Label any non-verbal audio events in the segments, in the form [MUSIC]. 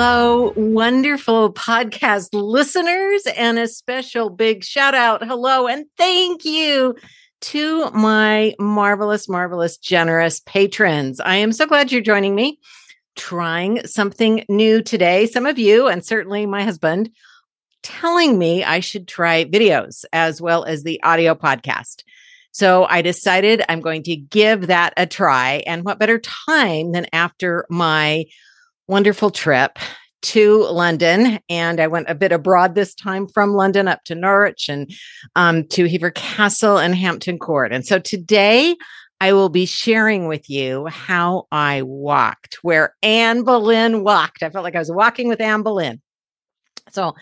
hello, wonderful podcast listeners, and a special big shout out, hello, and thank you to my marvelous, marvelous, generous patrons. I am so glad you're joining me, trying something new today. Some of you, and certainly my husband, telling me I should try videos as well as the audio podcast. So I decided I'm going to give that a try. And what better time than after my wonderful trip to London. And I went a bit abroad this time from London up to Norwich and um, to Hever Castle and Hampton Court. And so today I will be sharing with you how I walked, where Anne Boleyn walked. I felt like I was walking with Anne Boleyn. So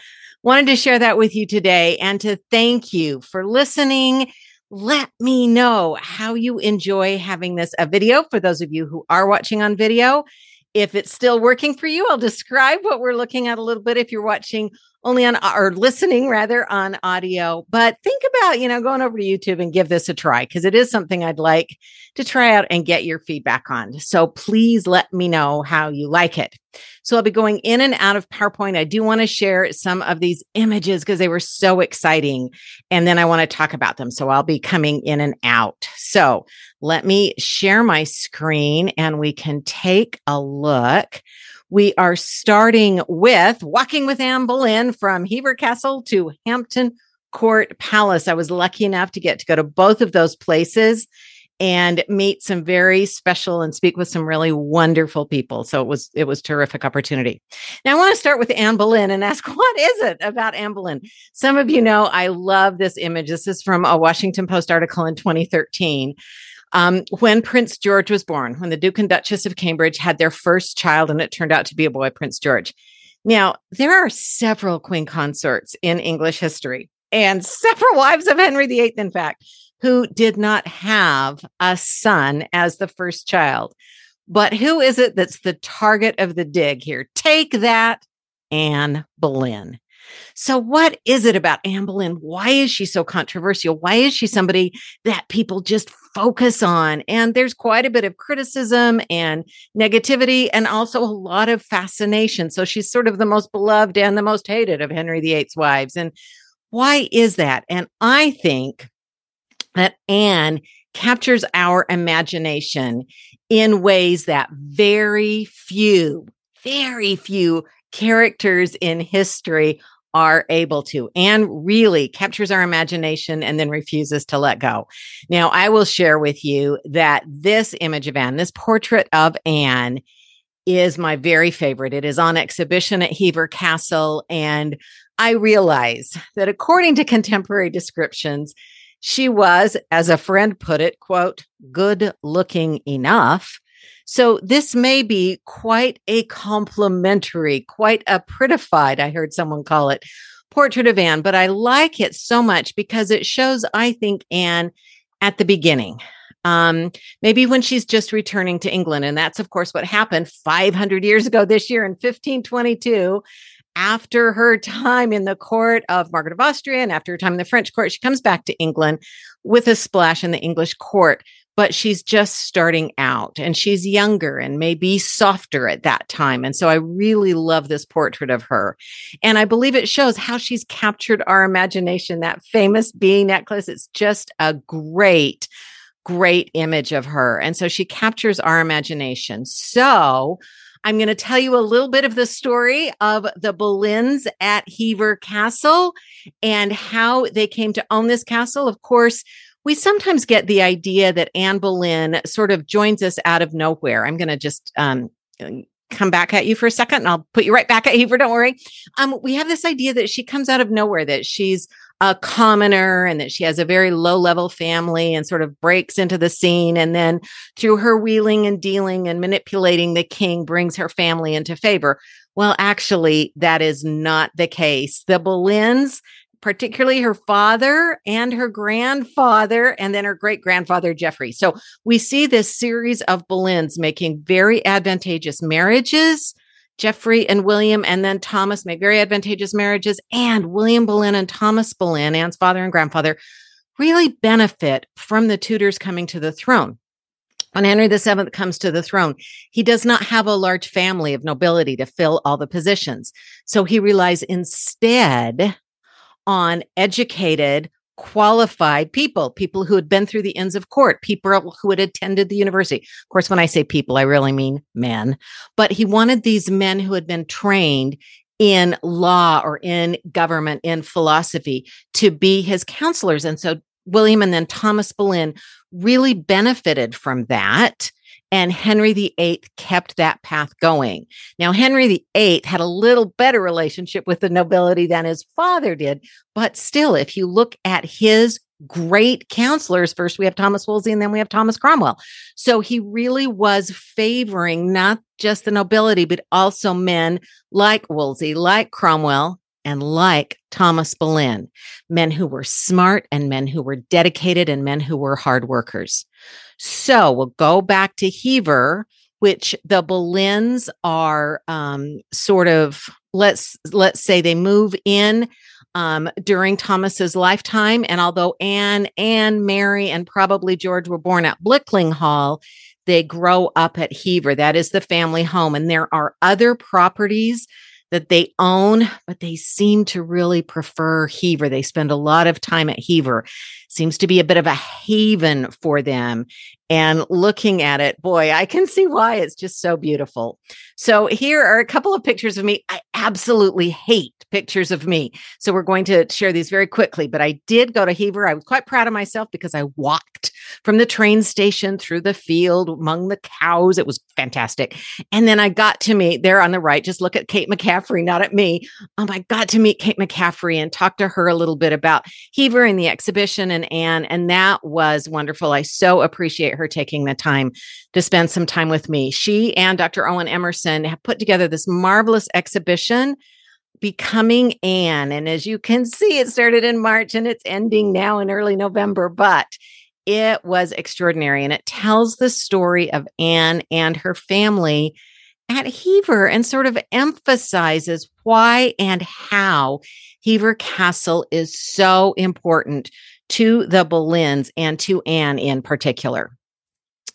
wanted to share that with you today and to thank you for listening. Let me know how you enjoy having this a video for those of you who are watching on video if it's still working for you, I'll describe what we're looking at a little bit if you're watching only on or listening rather on audio. But think about, you know, going over to YouTube and give this a try because it is something I'd like to try out and get your feedback on. So please let me know how you like it. So I'll be going in and out of PowerPoint. I do want to share some of these images because they were so exciting. And then I want to talk about them. So I'll be coming in and out. So let me share my screen and we can take a look. We are starting with Walking with Anne Boleyn from Hever Castle to Hampton Court Palace. I was lucky enough to get to go to both of those places and meet some very special and speak with some really wonderful people. So it was it was terrific opportunity. Now I want to start with Anne Boleyn and ask [LAUGHS] what is it about Anne Boleyn? Some of you know I love this image. This is from a Washington Post article in 2013 um, when Prince George was born, when the Duke and Duchess of Cambridge had their first child, and it turned out to be a boy, Prince George. Now, there are several queen consorts in English history and several [LAUGHS] wives of Henry VIII, in fact, who did not have a son as the first child. But who is it that's the target of the dig here? Take that, Anne Boleyn. So, what is it about Anne Boleyn? Why is she so controversial? Why is she somebody that people just focus on? And there's quite a bit of criticism and negativity, and also a lot of fascination. So, she's sort of the most beloved and the most hated of Henry VIII's wives. And why is that? And I think that Anne captures our imagination in ways that very few, very few characters in history are able to and really captures our imagination and then refuses to let go. Now, I will share with you that this image of Anne, this portrait of Anne, is my very favorite. It is on exhibition at Hever Castle. And I realize that according to contemporary descriptions, she was, as a friend put it, quote, good looking enough so this may be quite a complimentary, quite a prettified, I heard someone call it, portrait of Anne, but I like it so much because it shows, I think, Anne at the beginning. Um, maybe when she's just returning to England. And that's, of course, what happened 500 years ago this year in 1522 after her time in the court of Margaret of Austria and after her time in the French court, she comes back to England with a splash in the English court but she's just starting out and she's younger and maybe softer at that time. And so I really love this portrait of her. And I believe it shows how she's captured our imagination. That famous bee necklace, it's just a great, great image of her. And so she captures our imagination. So I'm going to tell you a little bit of the story of the Boleyns at Hever Castle and how they came to own this castle. Of course, we sometimes get the idea that Anne Boleyn sort of joins us out of nowhere. I'm going to just um, come back at you for a second and I'll put you right back at Hever. Don't worry. Um, we have this idea that she comes out of nowhere, that she's a commoner and that she has a very low level family and sort of breaks into the scene. And then through her wheeling and dealing and manipulating the king brings her family into favor. Well, actually, that is not the case. The Boleyns particularly her father and her grandfather, and then her great grandfather, Geoffrey. So we see this series of Boleyns making very advantageous marriages. Geoffrey and William, and then Thomas make very advantageous marriages. And William Boleyn and Thomas Boleyn, Anne's father and grandfather, really benefit from the Tudors coming to the throne. when Henry VII comes to the throne, he does not have a large family of nobility to fill all the positions. So he relies instead on educated, qualified people, people who had been through the inns of court, people who had attended the university. Of course, when I say people, I really mean men. But he wanted these men who had been trained in law or in government, in philosophy to be his counselors. And so William and then Thomas Boleyn really benefited from that. And Henry VIII kept that path going. Now, Henry VIII had a little better relationship with the nobility than his father did. But still, if you look at his great counselors, first we have Thomas Wolsey and then we have Thomas Cromwell. So he really was favoring not just the nobility, but also men like Wolsey, like Cromwell, and like Thomas Boleyn, men who were smart and men who were dedicated and men who were hard workers. So we'll go back to Hever, which the Boleyns are um, sort of let's let's say they move in um, during Thomas's lifetime, and although Anne and Mary and probably George were born at Blickling Hall, they grow up at Hever. That is the family home, and there are other properties that they own, but they seem to really prefer Hever. They spend a lot of time at Hever. Seems to be a bit of a haven for them. And looking at it, boy, I can see why it's just so beautiful. So here are a couple of pictures of me. I absolutely hate pictures of me. So we're going to share these very quickly, but I did go to Hever. I was quite proud of myself because I walked from the train station through the field among the cows. It was fantastic. And then I got to meet there on the right, just look at Kate McCaffrey, not at me. Um, I got to meet Kate McCaffrey and talk to her a little bit about Hever and the exhibition and Anne. And that was wonderful. I so appreciate her taking the time to spend some time with me. She and Dr. Owen Emerson have put together this marvelous exhibition becoming Anne. And as you can see, it started in March and it's ending now in early November, but it was extraordinary. And it tells the story of Anne and her family at Hever and sort of emphasizes why and how Hever Castle is so important to the Boleyns and to Anne in particular.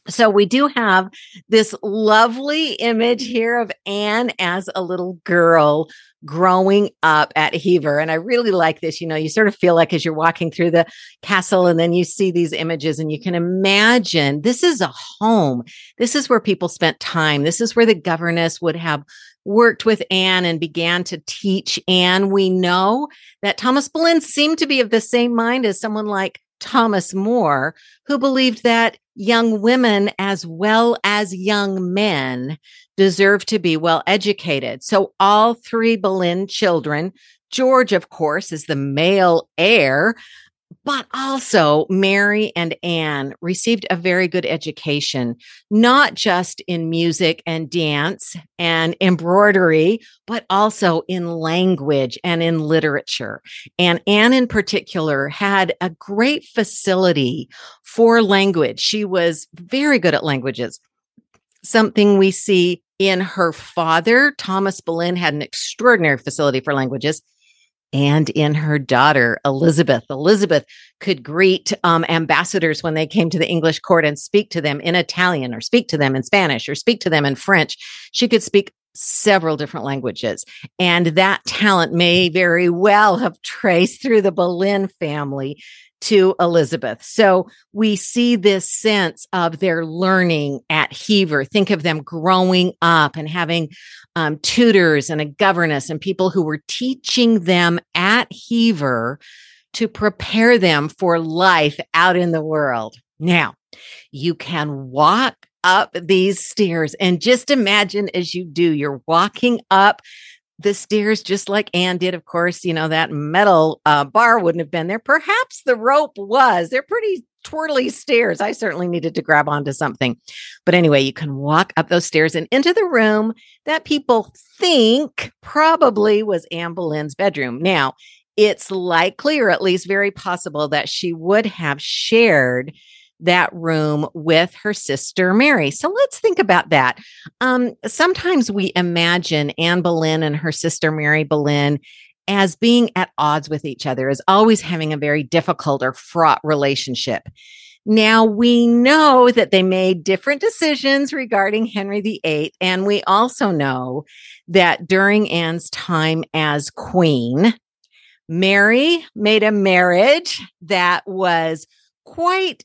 So we do have this lovely image here of Anne as a little girl growing up at Hever. And I really like this. You know, you sort of feel like as you're walking through the castle and then you see these images and you can imagine this is a home. This is where people spent time. This is where the governess would have worked with Anne and began to teach Anne. We know that Thomas Boleyn seemed to be of the same mind as someone like Thomas More, who believed that young women as well as young men deserve to be well educated. So all three Boleyn children, George, of course, is the male heir, but also Mary and Anne received a very good education, not just in music and dance and embroidery, but also in language and in literature. And Anne, in particular, had a great facility for language. She was very good at languages, something we see in her father. Thomas Boleyn had an extraordinary facility for languages and in her daughter, Elizabeth. Elizabeth could greet um, ambassadors when they came to the English court and speak to them in Italian or speak to them in Spanish or speak to them in French. She could speak several different languages. And that talent may very well have [LAUGHS] traced through the Boleyn family to Elizabeth. So we see this sense of their learning at Hever. Think of them growing up and having um, tutors and a governess and people who were teaching them at Hever to prepare them for life out in the world. Now, you can walk up these stairs and just imagine as you do, you're walking up the stairs just like Anne did. Of course, you know, that metal uh, bar wouldn't have been there. Perhaps the rope was. They're pretty twirly stairs. I certainly needed to grab onto something. But anyway, you can walk up those stairs and into the room that people think probably was Anne Boleyn's bedroom. Now, it's likely, or at least very possible, that she would have shared that room with her sister Mary. So let's think about that. Um, sometimes we imagine Anne Boleyn and her sister Mary Boleyn as being at odds with each other, as always having a very difficult or fraught relationship. Now we know that they made different decisions regarding Henry VIII. And we also know that during Anne's time as queen, Mary made a marriage that was quite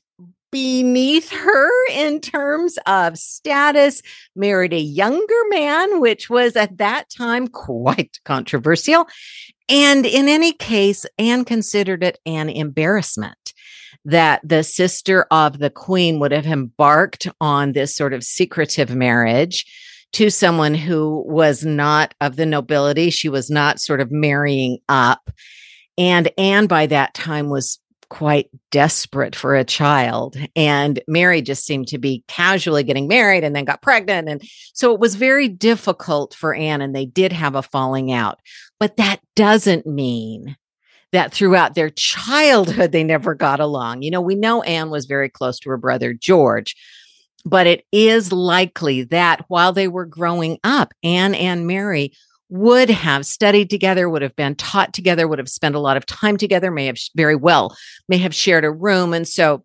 beneath her in terms of status, married a younger man, which was at that time quite controversial. And in any case, Anne considered it an embarrassment that the sister of the queen would have embarked on this sort of secretive marriage to someone who was not of the nobility. She was not sort of marrying up. And Anne by that time was quite desperate for a child. And Mary just seemed to be casually getting married and then got pregnant. And so it was very difficult for Anne, and they did have a falling out. But that doesn't mean that throughout their childhood, they never got along. You know, we know Anne was very close to her brother George, but it is likely that while they were growing up, Anne and Mary would have studied together, would have been taught together, would have spent a lot of time together, may have very well, may have shared a room. And so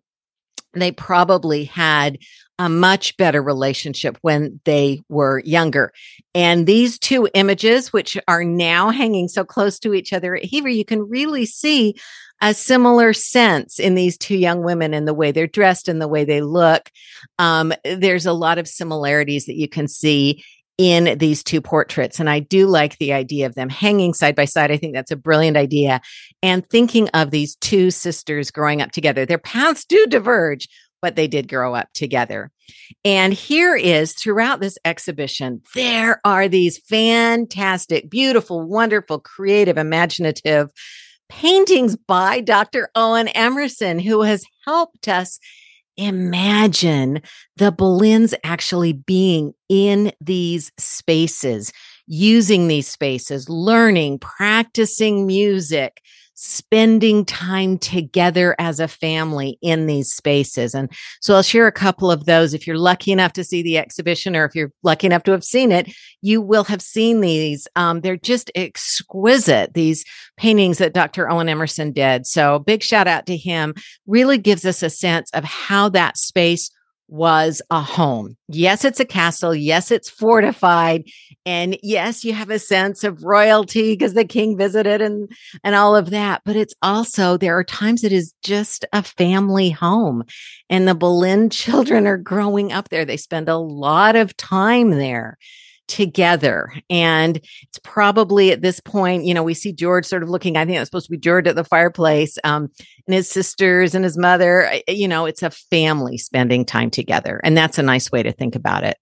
they probably had a much better relationship when they were younger. And these two images, which are now hanging so close to each other at Hever, you can really see a similar sense in these two young women in the way they're dressed and the way they look. Um, there's a lot of similarities that you can see in these two portraits. And I do like the idea of them hanging side by side. I think that's a brilliant idea. And thinking of these two sisters growing up together, their paths do diverge, but they did grow up together. And here is throughout this exhibition, there are these fantastic, beautiful, wonderful, creative, imaginative paintings by Dr. Owen Emerson, who has helped us imagine the Boleyns actually being in these spaces, using these spaces, learning, practicing music, spending time together as a family in these spaces. And so I'll share a couple of those. If you're lucky enough to see the exhibition or if you're lucky enough to have seen it, you will have seen these. Um, they're just exquisite, these paintings that Dr. Owen Emerson did. So big shout out to him. Really gives us a sense of how that space was a home. Yes, it's a castle. Yes, it's fortified. And yes, you have a sense of royalty because the king visited and, and all of that. But it's also, there are times it is just a family home and the Boleyn [LAUGHS] children are growing up there. They spend a lot of time there together. And it's probably at this point, you know, we see George sort of looking, I think it was supposed to be George at the fireplace, um, and his sisters and his mother. You know, it's a family spending time together. And that's a nice way to think about it.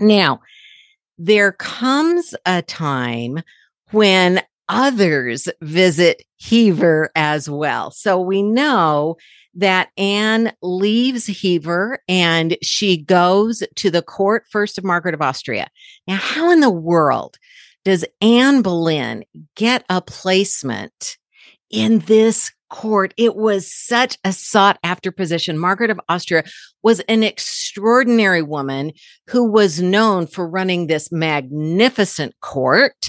Now, there comes a time when others visit Hever as well. So we know that Anne leaves Hever and she goes to the court first of Margaret of Austria. Now, how in the world does Anne Boleyn get a placement in this court? It was such a sought after position. Margaret of Austria was an extraordinary woman who was known for running this magnificent court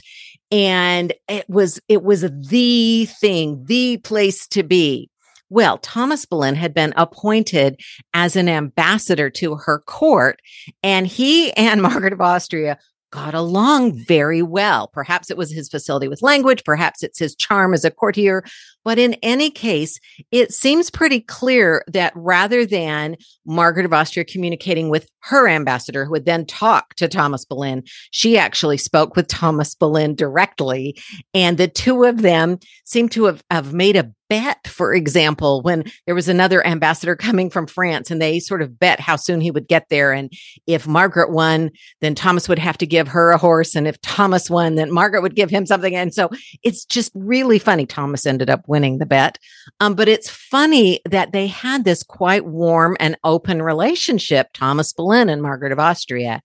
and it was it was the thing the place to be well, Thomas Boleyn had been appointed as an ambassador to her court, and he and [LAUGHS] Margaret of Austria got along very well. Perhaps it was his facility with language, perhaps it's his charm as a courtier. But in any case, it seems pretty clear that rather than Margaret of Austria communicating with her ambassador, who would then talk to Thomas Boleyn, she actually spoke with Thomas Boleyn directly. And the two of them seem to have, have made a bet, for example, when there was another ambassador coming from France and they sort of bet how soon he would get there. And if Margaret won, then Thomas would have to give her a horse. And if Thomas won, then Margaret would give him something. And so it's just really funny. Thomas ended up winning the bet. Um, but it's funny that they had this quite warm and open relationship, Thomas Boleyn and Margaret of Austria.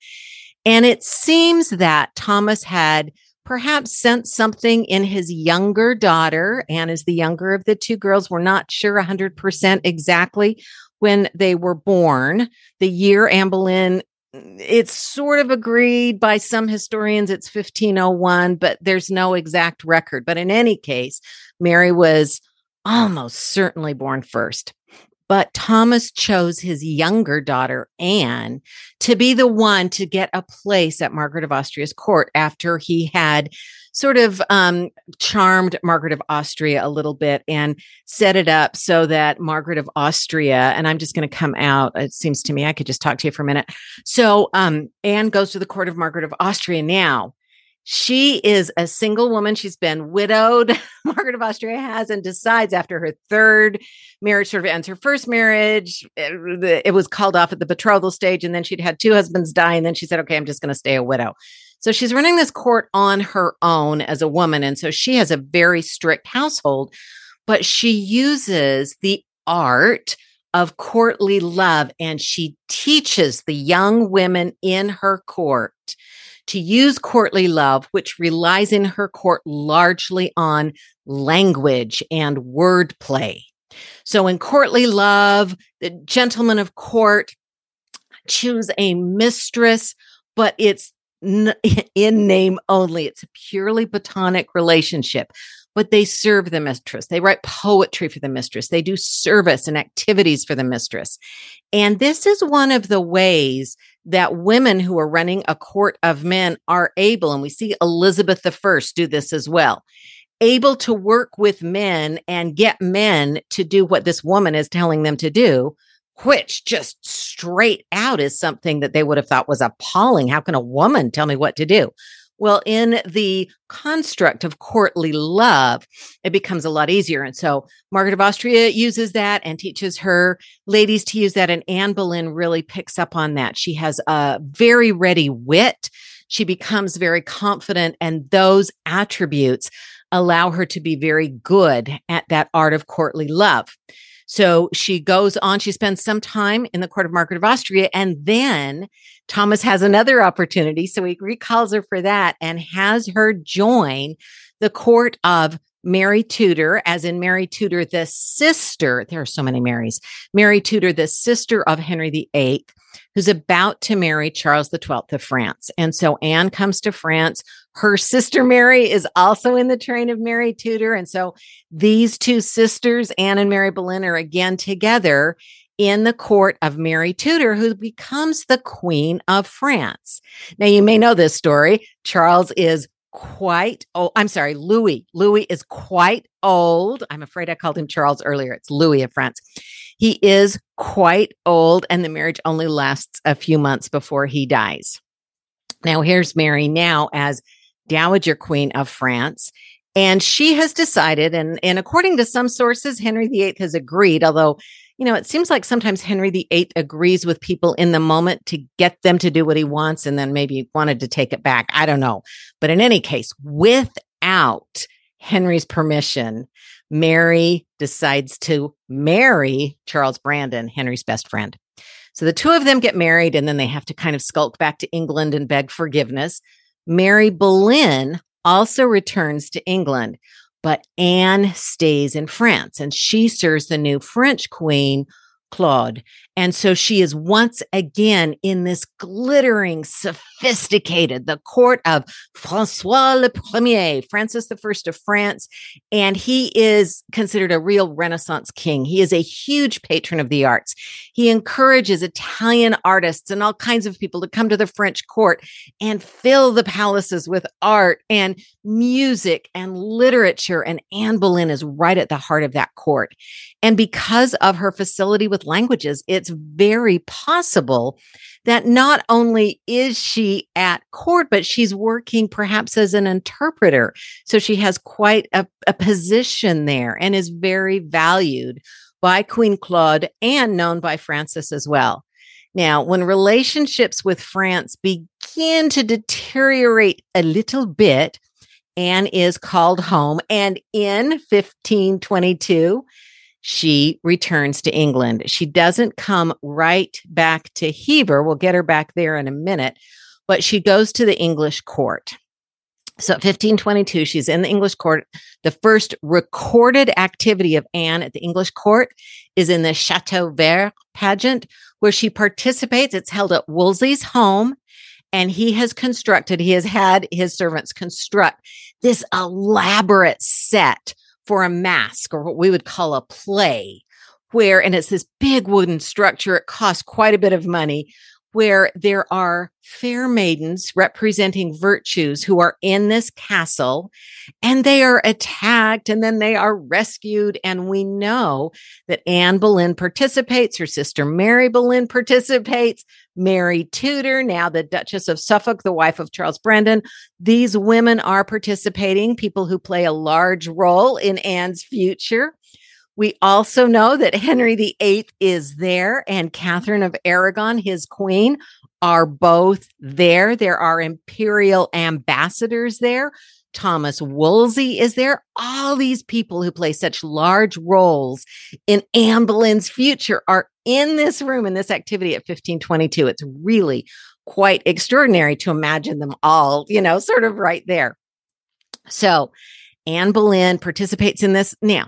And it seems that Thomas had perhaps sensed something in his younger daughter. Anne is the younger of the two girls. We're not sure 100% exactly when they were born. The year Anne Boleyn, it's sort of agreed by some historians it's 1501, but there's no exact record. But in any case, Mary was almost certainly born first. But Thomas chose his younger daughter, Anne, to be the one to get a place at Margaret of Austria's court after he had sort of um, charmed Margaret of Austria a little bit and set it up so that Margaret of Austria, and I'm just going to come out, it seems to me, I could just talk to you for a minute. So um, Anne goes to the court of Margaret of Austria now. She is a single woman. She's been widowed. [LAUGHS] Margaret of Austria has and decides after her third marriage sort of ends her first marriage. Eh, it, it was called off at the betrothal stage. And then she'd had two husbands die. And then she said, okay, I'm just going to stay a widow. So she's running this court on her own as a woman. And so she has a very strict household, but she uses the art of courtly love and she teaches the young women in her court to use courtly love, which relies in her court largely on language and wordplay. So in courtly love, the gentlemen of court choose a mistress, but it's [LAUGHS] in name only. It's a purely platonic relationship, but they serve the mistress. They write poetry for the mistress. They do service and activities for the mistress. And this is one of the ways that women who are running a court of men are able, and we see Elizabeth I do this as well, able to work with men and get men to do what this woman is telling them to do which just straight out is something that they would have thought was appalling. How can a woman tell me what to do? Well, in the construct of courtly love, it becomes a lot easier. And so Margaret of Austria uses that and teaches her ladies to use that. And Anne Boleyn really picks up on that. She has a very ready wit. She becomes very confident, and those attributes allow her to be very good at that art of courtly love. So she goes on, she spends some time in the court of Margaret of Austria, and then Thomas has another opportunity. So he recalls her for that and has her join the court of Mary Tudor, as in Mary Tudor, the sister. There are so many Marys. Mary Tudor, the sister of Henry VIII, who's about to marry Charles XII of France. And so Anne comes to France her sister Mary is also in the train of Mary Tudor. And so these two sisters, Anne and Mary Boleyn, are again together in the court of Mary Tudor, who becomes the Queen of France. Now, you may know this story. Charles is quite old. I'm sorry, Louis. Louis is quite old. I'm afraid I called him Charles earlier. It's Louis of France. He is quite old, and the marriage only lasts a few months before he dies. Now, here's Mary now as Dowager Queen of France. And she has decided, and, and according to some sources, Henry VIII has agreed, although, you know, it seems like sometimes Henry VIII agrees with people in the moment to get them to do what he wants and then maybe wanted to take it back. I don't know. But in any case, without Henry's permission, Mary decides to marry Charles Brandon, Henry's best friend. So the two of them get married and then they have to kind of skulk back to England and beg forgiveness. Mary Boleyn also returns to England, but Anne stays in France and she serves the new French queen, Claude. And so she is once again in this glittering, sophisticated, the court of Francois le Premier, Francis I of France. And he is considered a real Renaissance king. He is a huge patron of the arts. He encourages Italian artists and all kinds of people to come to the French court and fill the palaces with art and music and literature. And Anne Boleyn is right at the heart of that court. And because of her facility with languages, it's very possible that not only is she at court, but she's working perhaps as an interpreter. So she has quite a, a position there and is very valued by Queen Claude and known by Francis as well. Now, when relationships with France begin to deteriorate a little bit, Anne is called home. And in 1522, she returns to England. She doesn't come right back to Hever. We'll get her back there in a minute, but she goes to the English court. So 1522, she's in the English court. The first recorded activity of Anne at the English court is in the Chateau Vert pageant, where she participates. It's held at Wolsey's home. And he has constructed, he has had his servants construct this elaborate set for a masque or what we would call a play where, and it's this big wooden structure, it costs quite a bit of money, where there are fair maidens representing virtues who are in this castle and they are attacked and then they are rescued. And we know that Anne Boleyn participates, her sister Mary Boleyn participates, Mary Tudor, now the Duchess of Suffolk, the wife of Charles Brandon. These women are participating, people who play a large role in Anne's future. We also know that Henry VIII is there and Catherine of Aragon, his queen, are both there. There are imperial ambassadors there. Thomas Wolsey is there. All these people who play such large roles in Anne Boleyn's future are in this room in this activity at 1522. It's really quite extraordinary to imagine them all, you know, sort of right there. So Anne Boleyn participates in this. Now,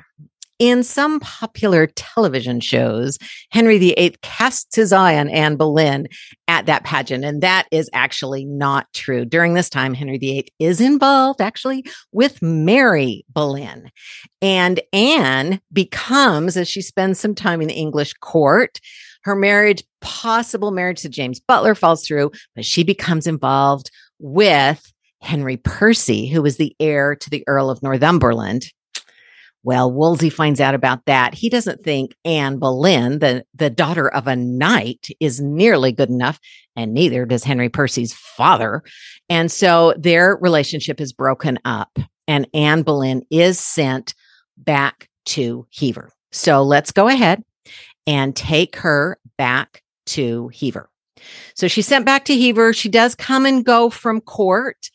in some popular television shows, Henry VIII casts his eye on Anne Boleyn at that pageant, and that is actually not true. During this time, Henry VIII is involved actually with Mary Boleyn. And Anne becomes, as she spends some time in the English court, her marriage, possible marriage to James Butler, falls through, but she becomes involved with Henry Percy, who was the heir to the Earl of Northumberland. Well, Wolsey finds out about that. He doesn't think Anne Boleyn, the, the daughter of a knight, is nearly good enough, and neither does Henry Percy's father. And so their relationship is broken up, and Anne Boleyn is sent back to Hever. So let's go ahead and take her back to Hever. So she's sent back to Hever. She does come and go from court.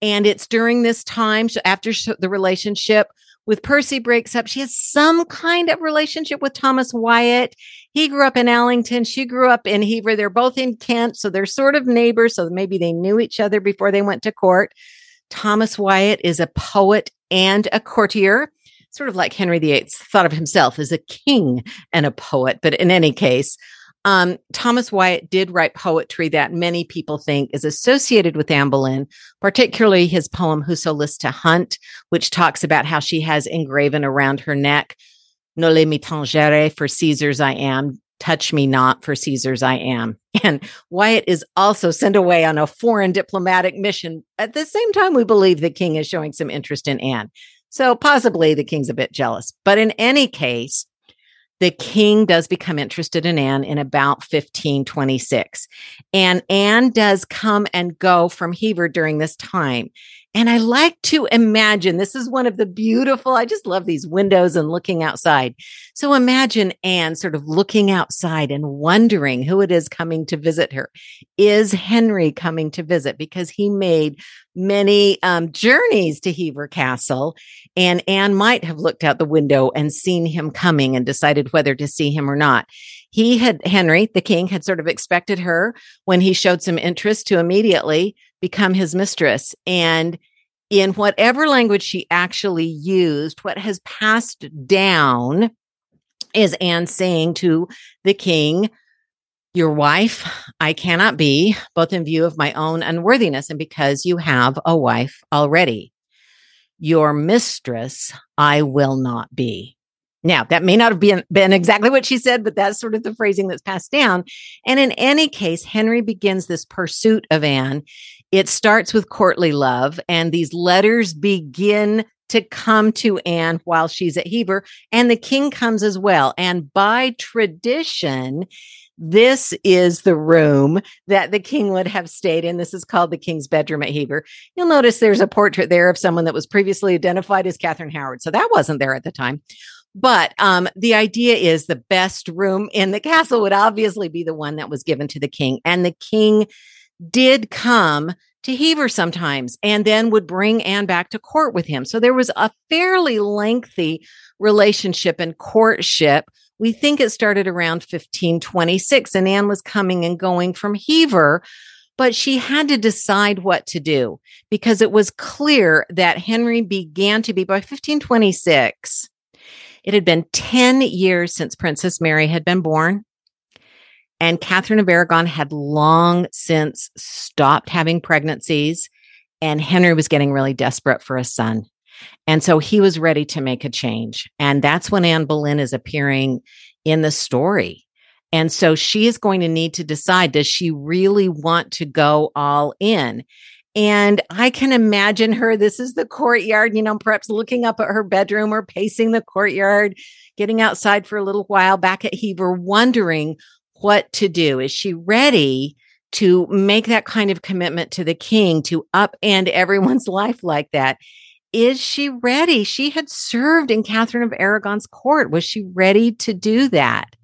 And it's during this time, after the relationship with Percy breaks up. She has some kind of relationship with Thomas Wyatt. He grew up in Allington. She grew up in Hever. They're both in Kent. So they're sort of neighbors. So maybe they knew each other before they went to court. Thomas Wyatt is a poet and a courtier, sort of like Henry VIII thought of himself as a king and a poet. But in any case, um, Thomas Wyatt did write poetry that many people think is associated with Anne Boleyn, particularly his poem Whoso Lists to Hunt, which talks about how she has engraven around her neck, Noli me tangere, for Caesar's I am, touch me not, for Caesar's I am. [LAUGHS] And Wyatt is also sent away on a foreign diplomatic mission. At the same time, we believe the king is showing some interest in Anne. So possibly the king's a bit jealous. But in any case, the king does become interested in Anne in about 1526. And Anne does come and go from Hever during this time. And I like to imagine this is one of the beautiful, I just love these windows and looking outside. So imagine Anne sort of looking outside and wondering who it is coming to visit her. Is Henry coming to visit? Because he made many um, journeys to Hever Castle. And Anne might have looked out the window and seen him coming and decided whether to see him or not. He had, Henry, the king, had sort of expected her when he showed some interest to immediately become his mistress. And in whatever language she actually used, what has passed down is Anne saying to the king, Your wife, I cannot be, both in view of my own unworthiness and because you have a wife already. Your mistress, I will not be. Now, that may not have been, been exactly what she said, but that's sort of the phrasing that's passed down. And in any case, Henry begins this pursuit of Anne. It starts with courtly love, and these letters begin to come to Anne while she's at Hever, and the king comes as well. And by tradition, this is the room that the king would have stayed in. This is called the king's bedroom at Hever. You'll notice there's a portrait there of someone that was previously identified as Catherine Howard. So that wasn't there at the time. But um, the idea is the best room in the castle would obviously be the one that was given to the king. And the king did come to Hever sometimes and then would bring Anne back to court with him. So there was a fairly lengthy relationship and courtship. We think it started around 1526, and Anne was coming and going from Hever but she had to decide what to do because it was clear that Henry began to be by 1526. It had been 10 years since Princess Mary had been born. And Catherine of Aragon had long since stopped having pregnancies. And Henry was getting really desperate for a son. And so he was ready to make a change. And that's when Anne Boleyn is appearing in the story. And so she is going to need to decide does she really want to go all in? And I can imagine her. This is the courtyard, you know, perhaps looking up at her bedroom or pacing the courtyard, getting outside for a little while back at Hever, wondering what to do. Is she ready to make that kind of commitment to the king to upend everyone's [LAUGHS] life like that? Is she ready? She had served in Catherine of Aragon's court. Was she ready to do that?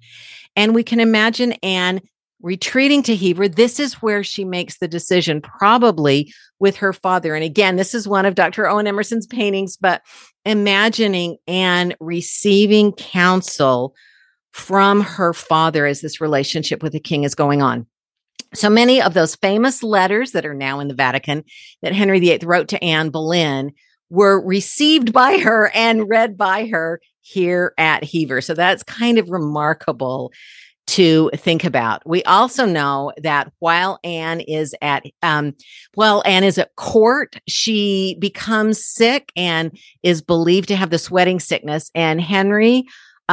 And we can imagine Anne retreating to Hever. This is where she makes the decision, probably with her father. And again, this is one of Dr. Owen Emerson's paintings, but imagining Anne receiving counsel from her father as this relationship with the king is going on. So many of those famous letters that are now in the Vatican that Henry VIII wrote to Anne Boleyn were received by her and read by her here at Hever. So that's kind of remarkable to think about. We also know that while Anne is at, um, while Anne is at court, she becomes sick and is believed to have the sweating sickness. And Henry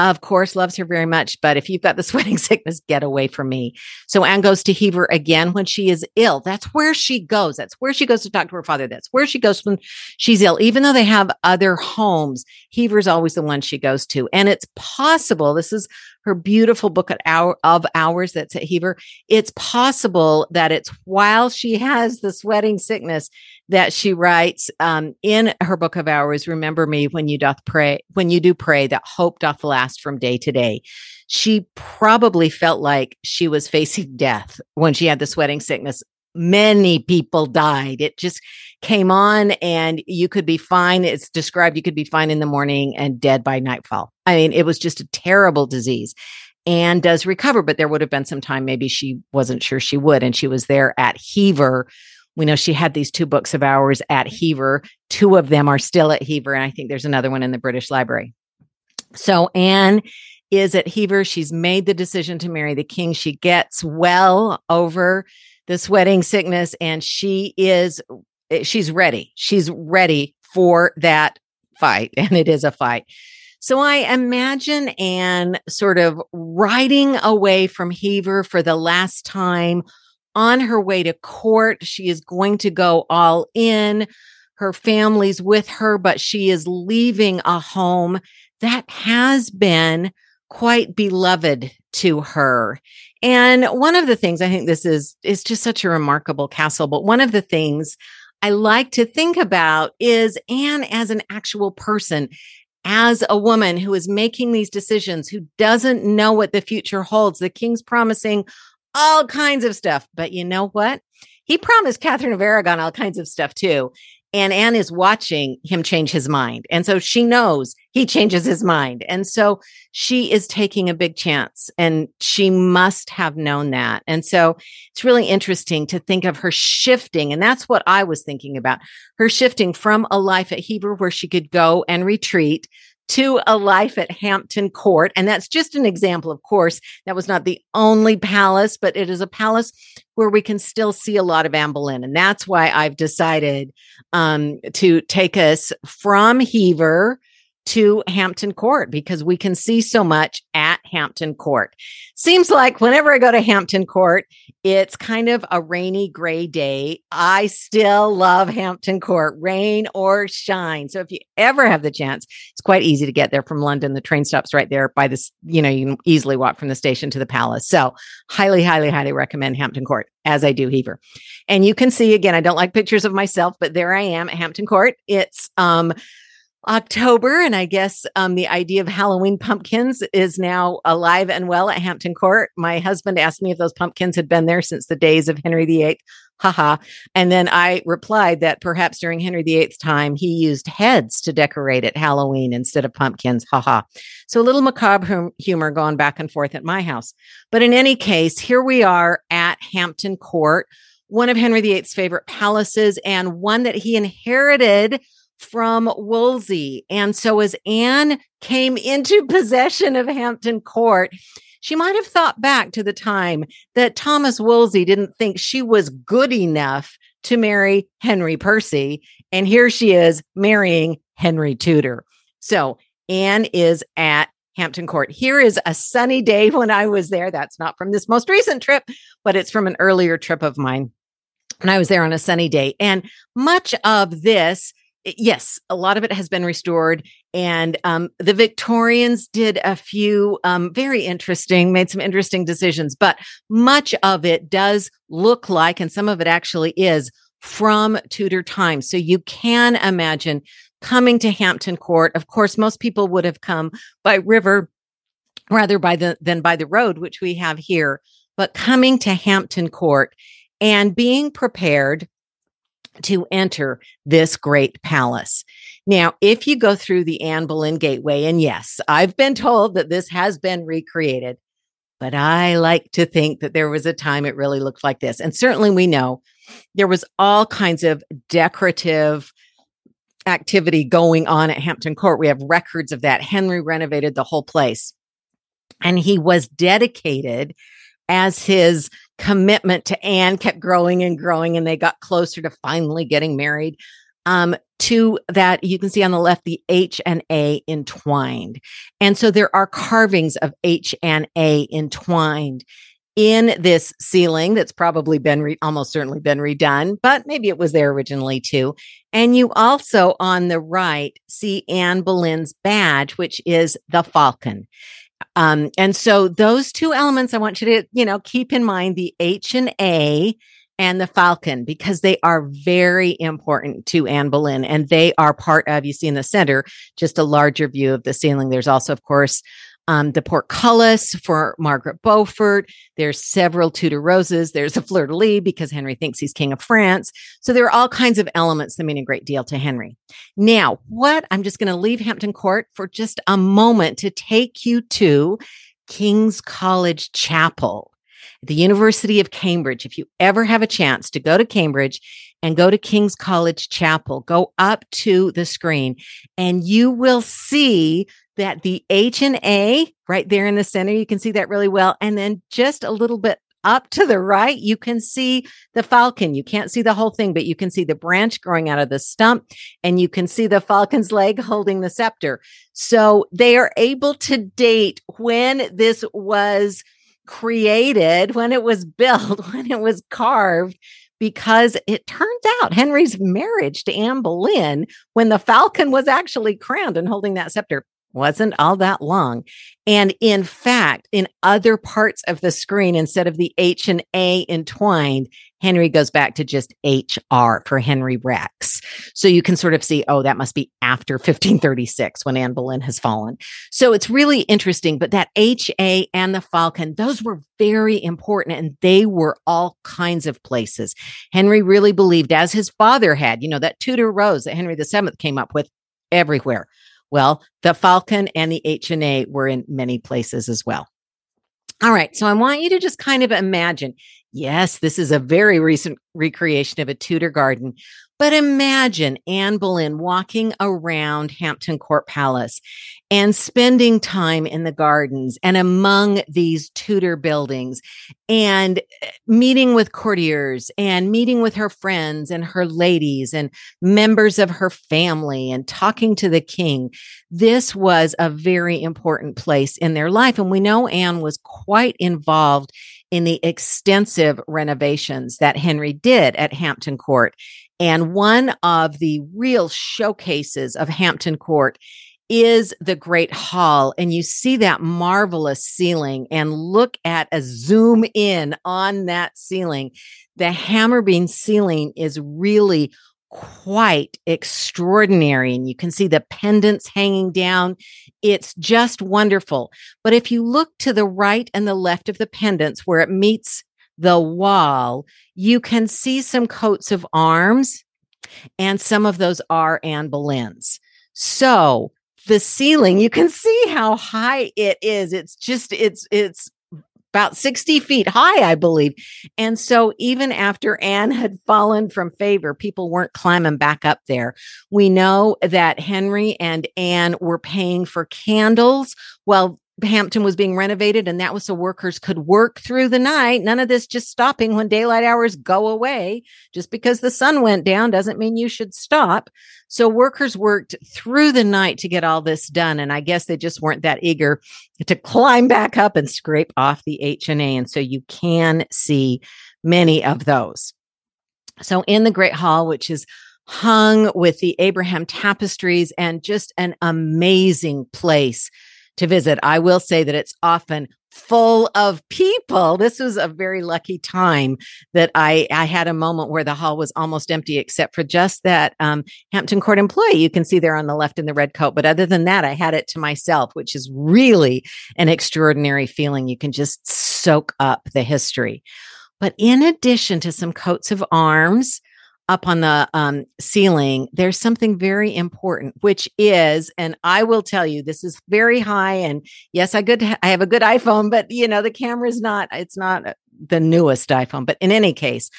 of course, loves her very much. But if you've got the [LAUGHS] sweating sickness, get away from me. So Anne goes to Hever again when she is ill. That's where she goes. That's where she goes to talk to her father. That's where she goes when she's ill. Even though they have other homes, Hever's always the one she goes to. And it's possible, this is her beautiful book of hours that's at Hever. It's possible that it's while she has the sweating sickness that she writes um, in her book of hours remember me when you doth pray when you do pray that hope doth last from day to day. She probably felt like she was facing death when she had the sweating sickness. Many people died. It just came on and you could be fine. It's described you could be fine in the morning and dead by nightfall. I mean it was just a terrible disease and does recover but there would have been some time maybe she wasn't sure she would and she was there at hever we know she had these two books of hours at Hever. Two of them are still at Hever, and I think there's another one in the British Library. So Anne is at Hever. She's made the decision to marry the king. She gets well over the sweating sickness, and she is eh, she's ready. She's ready for that fight, [LAUGHS] and it is a fight. So I imagine Anne sort of riding away from Hever for the last time on her way to court. She is going to go all in. Her family's with her, but she is leaving a home that has been quite beloved to her. And one of the things I think this is is just such a remarkable castle, but one of the things I like to think about is Anne as an actual person, as a woman who is making these decisions, who doesn't know what the future holds. The king's promising all kinds of stuff. But you know what? He promised Catherine of Aragon all kinds of stuff too. And Anne is watching him change his mind. And so she knows he changes his mind. And so she is taking a big chance and she must have known that. And so it's really interesting to think of her shifting. And that's what I was thinking about her shifting from a life at Hever where she could go and retreat to a life at Hampton Court. And that's just an example, of course. That was not the only palace, but it is a palace where we can still see a lot of Anne Boleyn. And that's why I've decided um, to take us from Hever to Hampton Court because we can see so much at Hampton Court. Seems like whenever I go to Hampton Court, it's kind of a rainy, gray day. I still love Hampton Court, rain or shine. So if you ever have the chance, it's quite easy to get there from London. The train stops right there by this, you know, you can easily walk from the station to the palace. So highly, highly, highly recommend Hampton Court as I do Hever. And you can see again, I don't like pictures of myself, but there I am at Hampton Court. It's, um, October, and I guess um, the idea of Halloween pumpkins is now alive and well at Hampton Court. My husband asked me if those pumpkins had been there since the days of Henry VIII. Haha. And then I replied that perhaps during Henry VIII's time, he used heads to decorate at Halloween instead of pumpkins. Haha. So a little macabre humor going back and forth at my house. But in any case, here we are at Hampton Court, one of Henry VIII's favorite palaces and one that he inherited from Wolsey. And so as Anne came into [LAUGHS] possession of Hampton Court, she might have thought back to the time that Thomas Wolsey didn't think she was good enough to marry Henry Percy. And here she is marrying Henry Tudor. So Anne is at Hampton Court. Here is a sunny day [LAUGHS] when I was there. That's not from this most recent trip, but it's from an earlier trip of mine. And I was there on a sunny day. And much of this yes, a lot of it has been restored. And um, the Victorians did a few um, very interesting, made some interesting decisions, but much of it does look like, and some of it actually is from Tudor times. So you can imagine coming to Hampton Court. Of course, most people would have come by river rather by the than by the road, which we have here. But coming to Hampton Court and being prepared to enter this great palace. Now, if you go through the Anne Boleyn Gateway, and yes, I've been told that this has been recreated, but I like to think that there was a time it really looked like this. And certainly we know there was all kinds of decorative activity going on at Hampton Court. We have records of that. Henry renovated the whole place. And he was dedicated as his commitment to Anne kept growing and growing, and they got closer to finally getting married. Um, to that, you can see on the left the H and A entwined. And so there are carvings of H and A entwined in this ceiling that's probably been re- almost certainly been redone, but maybe it was there originally too. And you also on the right see Anne Boleyn's badge, which is the falcon. Um, and so those two elements I want you to, you know, keep in mind the H and A and the Falcon because they are very important to Anne Boleyn and they are part of, you see in the center, just a larger view of the ceiling. There's also, of course, um, the portcullis for Margaret Beaufort. There's several Tudor roses. There's a fleur de lis because Henry thinks he's king of France. So there are all kinds of elements that mean a great deal to Henry. Now, what I'm just going to leave Hampton Court for just a moment to take you to King's College Chapel the University of Cambridge. If you ever have a chance to go to Cambridge and go to King's College Chapel, go up to the screen and you will see that the H and A right there in the center, you can see that really well. And then just a little bit up to the right, you can see the falcon. You can't see the whole thing, but you can see the branch growing out of the stump and you can see the falcon's leg holding the scepter. So they are able to date when this was created, when it was [LAUGHS] built, when it was carved, because it turns out Henry's marriage to Anne Boleyn, when the falcon was actually crowned and holding that scepter, wasn't all that long. And in fact, in other parts of the screen, instead of the H and A entwined, Henry goes back to just HR for Henry Rex. So you can sort of see, oh, that must be after 1536 when Anne Boleyn has fallen. So it's really interesting. But that HA and the Falcon, those were very important and they were all kinds of places. Henry really believed, as his father had, you know, that Tudor rose that Henry VII came up with everywhere. Well, the Falcon and the H&A were in many places as well. All right. So I want you to just kind of imagine. Yes, this is a very recent recreation of a Tudor garden, but imagine Anne Boleyn walking around Hampton Court Palace and spending time in the gardens and among these Tudor buildings and eh, meeting with courtiers and meeting with her friends and her ladies and members of her family and talking to the king. This was a very important place in their life. And we know Anne was quite involved in the extensive renovations that Henry did at Hampton Court. And one of the real showcases of Hampton Court is the Great Hall. And you see that marvelous ceiling and look at a zoom in on that ceiling. The hammer beam ceiling is really quite extraordinary. And you can see the pendants hanging down. It's just wonderful. But if you look to the right and the left of the pendants where it meets the wall, you can see some coats of arms, and some of those are Anne Boleyn's. So the ceiling, you can see how high it is. It's just, it's, it's about 60 feet high, I believe. And so even after Anne had fallen from favor, people weren't climbing back up there. We know that Henry and Anne were paying for candles while Hampton was being renovated, and that was so workers could work through the night. None of this just stopping when daylight hours go away. Just because the sun went down doesn't mean you should stop. So workers worked through the night to get all this done. And I guess they just weren't that eager to climb back up and scrape off the HNA. And so you can see many of those. So in the Great Hall, which is hung with the Abraham tapestries and just an amazing place to visit. I will say that it's often full of people. This was a very lucky time that I, I had a moment where the hall was almost empty, except for just that um, Hampton Court employee you can see there on the left in the red coat. But other than that, I had it to myself, which is really an extraordinary feeling. You can just soak up the history. But in addition to some coats of arms, up on the um, ceiling, there's something very important, which is, and I will tell you, this is very high. And yes, I good, I have a good iPhone, but you know the camera is not, it's not uh, the newest iPhone. But in any case,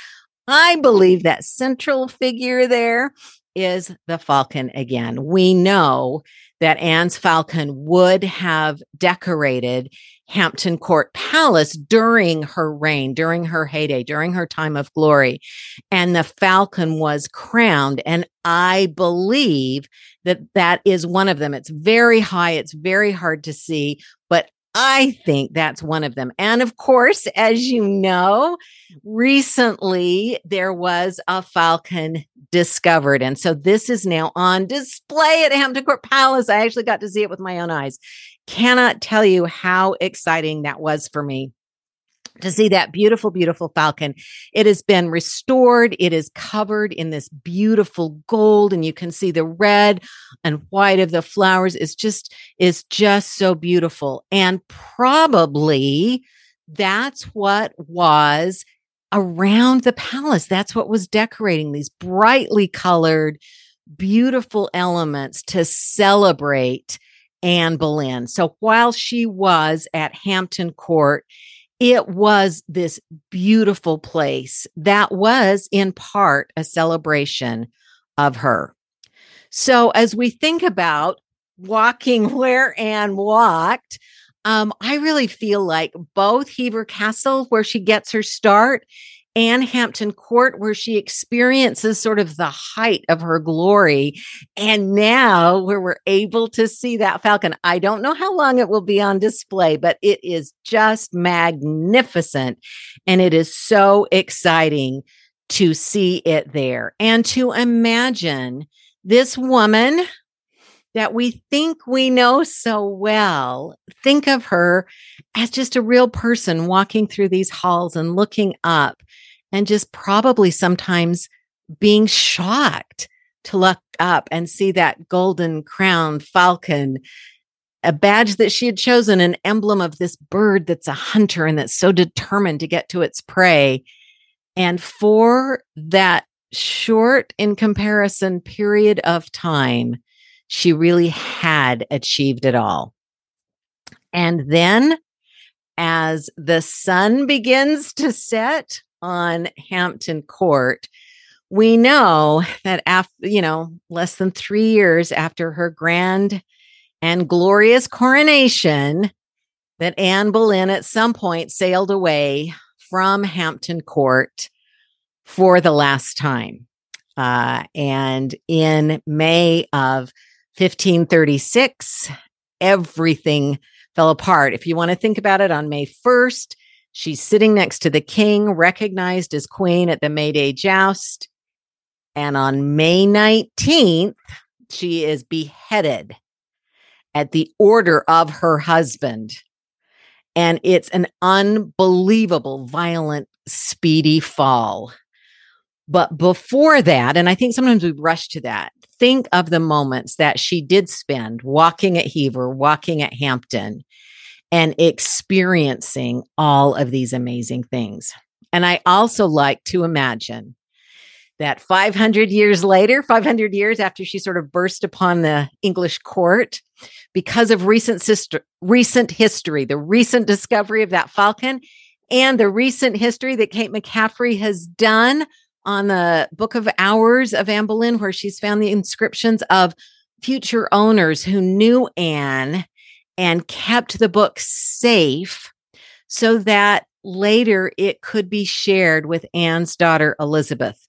I believe that central figure there is the falcon again. We know that Anne's falcon would have decorated Hampton Court Palace during her reign, during her heyday, during her time of glory. And the falcon was crowned. And I believe that that is one of them. It's very high. It's very hard to see, but I think that's one of them. And of course, as you know, recently there was a falcon discovered. And so this is now on display at Hampton Court Palace. I actually got to see it with my own eyes. Cannot tell you how exciting that was for me to see that beautiful, beautiful falcon. It has been restored. It is covered in this beautiful gold, and you can see the red and white of the flowers is just is just so beautiful. And probably that's what was around the palace. That's what was decorating these brightly colored, beautiful elements to celebrate Anne Boleyn. So while she was at Hampton Court, it was this beautiful place that was in part a celebration of her. So as we think about walking [LAUGHS] where Anne walked, um, I really feel like both Hever Castle, where she gets her start, and Hampton Court, where she experiences sort of the height of her glory. And now, where we're able to see that falcon, I don't know how long it will be on display, but it is just magnificent. And it is so exciting to see it there and to imagine this woman that we think we know so well, think of her as just a real person walking through these halls and looking up and just probably sometimes being shocked to look up and see that golden crowned falcon, a badge that she had chosen, an emblem of this bird that's a hunter and that's so determined to get to its prey. And for that short, in comparison, period of time, she really had achieved it all. And then as the sun begins to set on Hampton Court, we know that after, you know, less than three years after her grand and glorious coronation, that Anne Boleyn at some point sailed away from Hampton Court for the last time. Uh, and in May of 1536, everything fell apart. If you want to think about it, on May 1st, she's sitting next to the king, recognized as queen at the May Day joust. And on May 19th, she is beheaded at the order of her husband. And it's an unbelievable, violent, speedy fall. But before that, and I think sometimes we rush to that, think of the moments that she did spend walking at Hever, walking at Hampton, and experiencing all of these amazing things. And I also like to imagine that 500 years later, 500 years after she sort of burst upon the English court, because of recent, sister, recent history, the recent discovery of that falcon, and the recent history that Kate McCaffrey has done on the Book of Hours of Anne Boleyn, where she's found the inscriptions of future owners who knew Anne and kept the book safe so that later it could be shared with Anne's daughter, Elizabeth,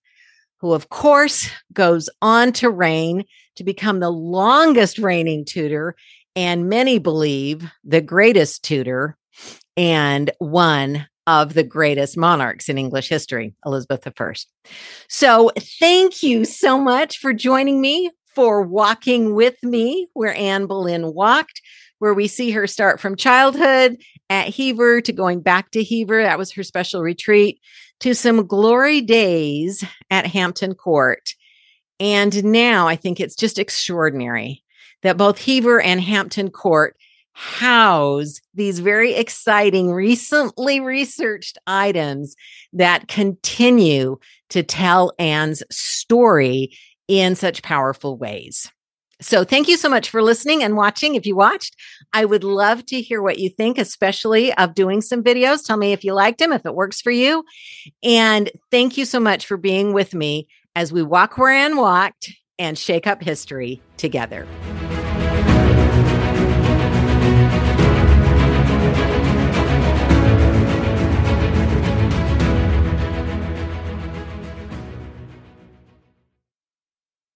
who, of course, goes on to reign to become the longest reigning Tudor and many believe the greatest Tudor and one of the greatest monarchs in English history, Elizabeth I. So, thank you so much for joining me for walking with me where Anne Boleyn walked, where we see her start from childhood at Hever to going back to Hever. That was her special retreat to some glory days at Hampton Court. And now I think it's just extraordinary that both Hever and Hampton Court house these very exciting, recently researched items that continue to tell Anne's story in such powerful ways. So, thank you so much for listening and watching. If you watched, I would love to hear what you think, especially of doing some videos. Tell me if you liked them, if it works for you. And thank you so much for being with me as we walk where Anne walked and shake up history together.